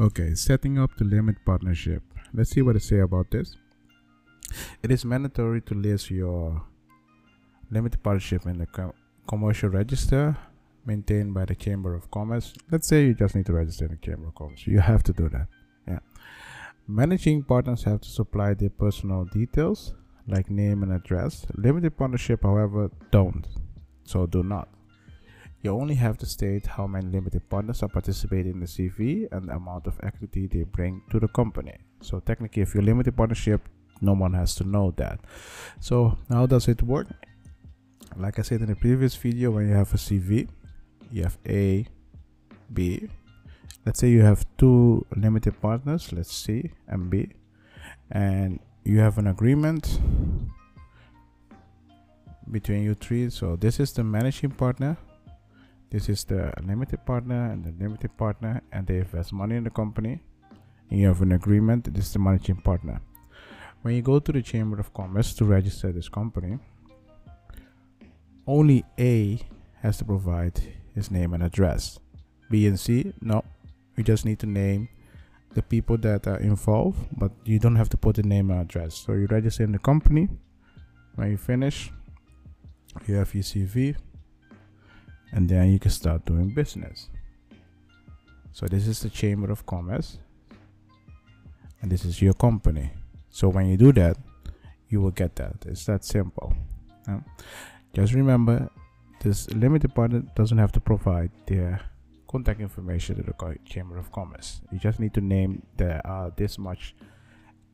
Okay, setting up the limit partnership. Let's see what it say about this. It is mandatory to list your limited partnership in the com commercial register maintained by the Chamber of Commerce. Let's say you just need to register in the Chamber of Commerce. You have to do that. Yeah. Managing partners have to supply their personal details like name and address. Limited partnership, however, don't. So do not. You only have to state how many limited partners are participating in the CV and the amount of equity they bring to the company. So technically, if you're limited partnership, no one has to know that. So how does it work? Like I said in the previous video, when you have a CV, you have A, B. Let's say you have two limited partners, let's say C and B, and you have an agreement between you three. So this is the managing partner this is the limited partner and the limited partner and they invest money in the company. And you have an agreement this is the managing partner. When you go to the chamber of commerce to register this company only a has to provide his name and address. B and c no. You just need to name the people that are involved but you don't have to put the name and address. So you register in the company. When you finish you have your cv and then you can start doing business. So this is the chamber of commerce and this is your company. So when you do that you will get that. It's that simple. Just remember this limited partner doesn't have to provide their contact information to the chamber of commerce. You just need to name there are this much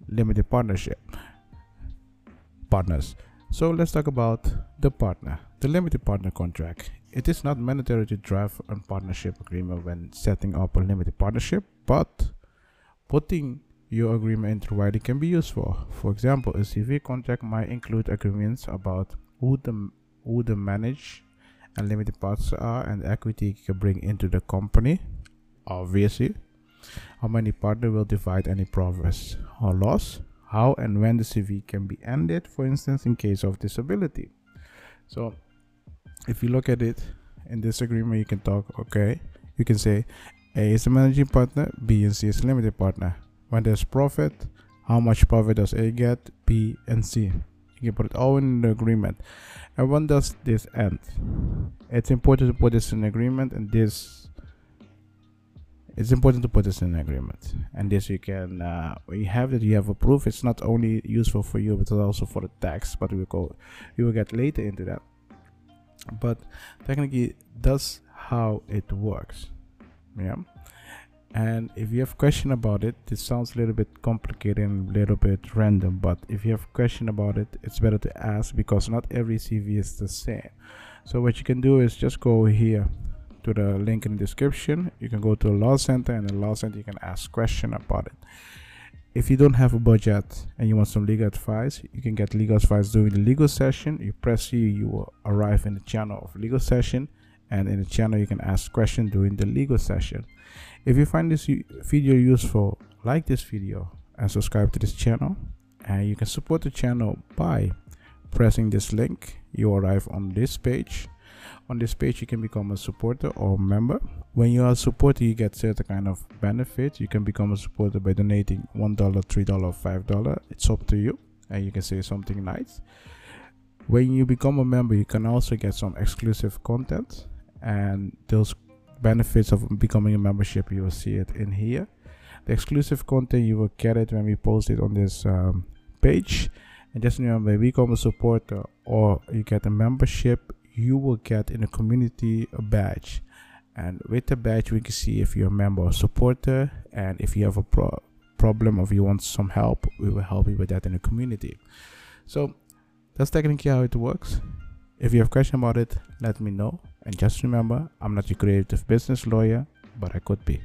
limited partnership partners. So let's talk about the partner the limited partner contract it is not mandatory to draft a partnership agreement when setting up a limited partnership, but putting your agreement into writing can be useful. For example, a CV contract might include agreements about who the who the manage and limited partners are and equity you can bring into the company. Obviously, how many partners will divide any profits or loss, how and when the CV can be ended, for instance, in case of disability. So if you look at it in this agreement, you can talk, okay, you can say A is a managing partner, B and C is limited partner. When there's profit, how much profit does A get, B and C? You can put it all in the agreement. And when does this end? It's important to put this in agreement and this it's important to put this in agreement and this you can uh, you have that you have a proof it's not only useful for you but also for the tax but we will go we will get later into that but technically that's how it works. Yeah? And if you have question about it this sounds a little bit complicated and a little bit random but if you have question about it it's better to ask because not every cv is the same. So what you can do is just go here to the link in the description. You can go to a law center and the law center you can ask question about it if you don't have a budget and you want some legal advice you can get legal advice during the legal session. You press C you will arrive in the channel of legal session and in the channel you can ask questions during the legal session. If you find this video useful like this video and subscribe to this channel and you can support the channel by pressing this link. You arrive on this page on this page you can become a supporter or member. When you are a supporter you get certain kind of benefits you can become a supporter by donating one dollar three dollar five dollar. It's up to you and you can say something nice. When you become a member you can also get some exclusive content and those benefits of becoming a membership you will see it in here. The exclusive content you will get it when we post it on this um, page. And just remember become a supporter or you get a membership you will get in the community a badge. And with the badge we can see if you're a member or supporter. And if you have a pro problem or if you want some help we will help you with that in the community. So that's technically how it works. If you have question about it let me know. And just remember i'm not a creative business lawyer but i could be